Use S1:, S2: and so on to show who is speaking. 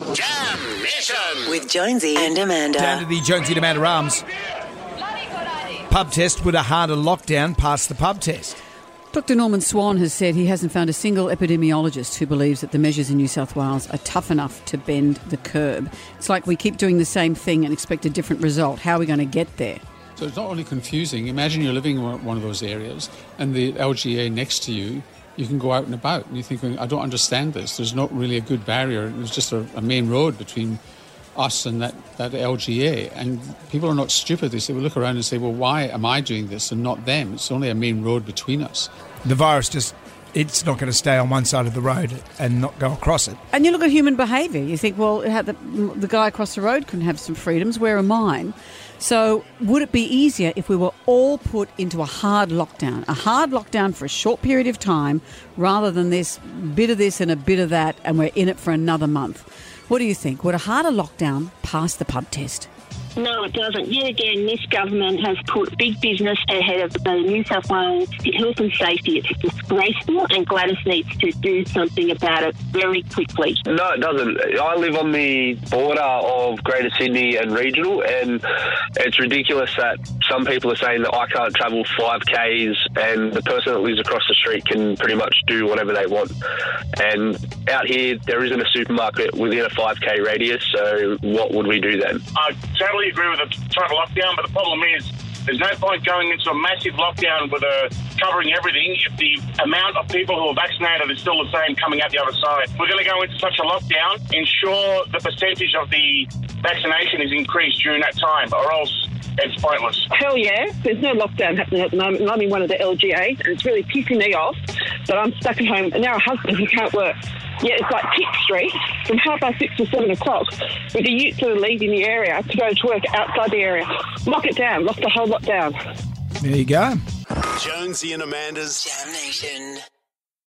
S1: Jam Nation.
S2: with Jonesy and Amanda.
S3: Down to the Jonesy and Amanda Arms pub test with a harder lockdown past the pub test.
S4: Dr. Norman Swan has said he hasn't found a single epidemiologist who believes that the measures in New South Wales are tough enough to bend the curb. It's like we keep doing the same thing and expect a different result. How are we going to get there?
S5: So it's not only confusing. Imagine you're living in one of those areas and the LGA next to you, you can go out and about and you think, I don't understand this. There's not really a good barrier. There's just a, a main road between us and that, that LGA. And people are not stupid. They say, we look around and say, well, why am I doing this and not them? It's only a main road between us.
S3: The virus just, it's not going to stay on one side of the road and not go across it.
S4: And you look at human behaviour. You think, well, the, the guy across the road can have some freedoms. Where are mine? So, would it be easier if we were all put into a hard lockdown? A hard lockdown for a short period of time rather than this bit of this and a bit of that, and we're in it for another month. What do you think? Would a harder lockdown pass the pub test?
S6: No, it doesn't. Yet again, this government has put big business ahead of the New South Wales health and safety. It's disgraceful, and Gladys needs to do something about it very quickly.
S7: No, it doesn't. I live on the border of Greater Sydney and regional, and it's ridiculous that some people are saying that I can't travel 5Ks and the person that lives across the street can pretty much do whatever they want. And out here, there isn't a supermarket within a 5K radius, so what would we do then?
S8: I totally agree with the total lockdown, but the problem is there's no point going into a massive lockdown with a covering everything if the amount of people who are vaccinated is still the same coming out the other side. We're going to go into such a lockdown, ensure the percentage of the vaccination is increased during that time, or else it's pointless.
S9: Hell yeah, there's no lockdown happening at the moment. and I'm in one of the LGA, and it's really pissing me off that I'm stuck at home. And now a husband who can't work. Yeah, it's like Pitt Street from half past six to seven o'clock with the youths that are leaving the area to go to work outside the area. Lock it down, lock the whole lot down.
S3: There you go.
S1: Jonesy and Amanda's
S2: Jam Nation.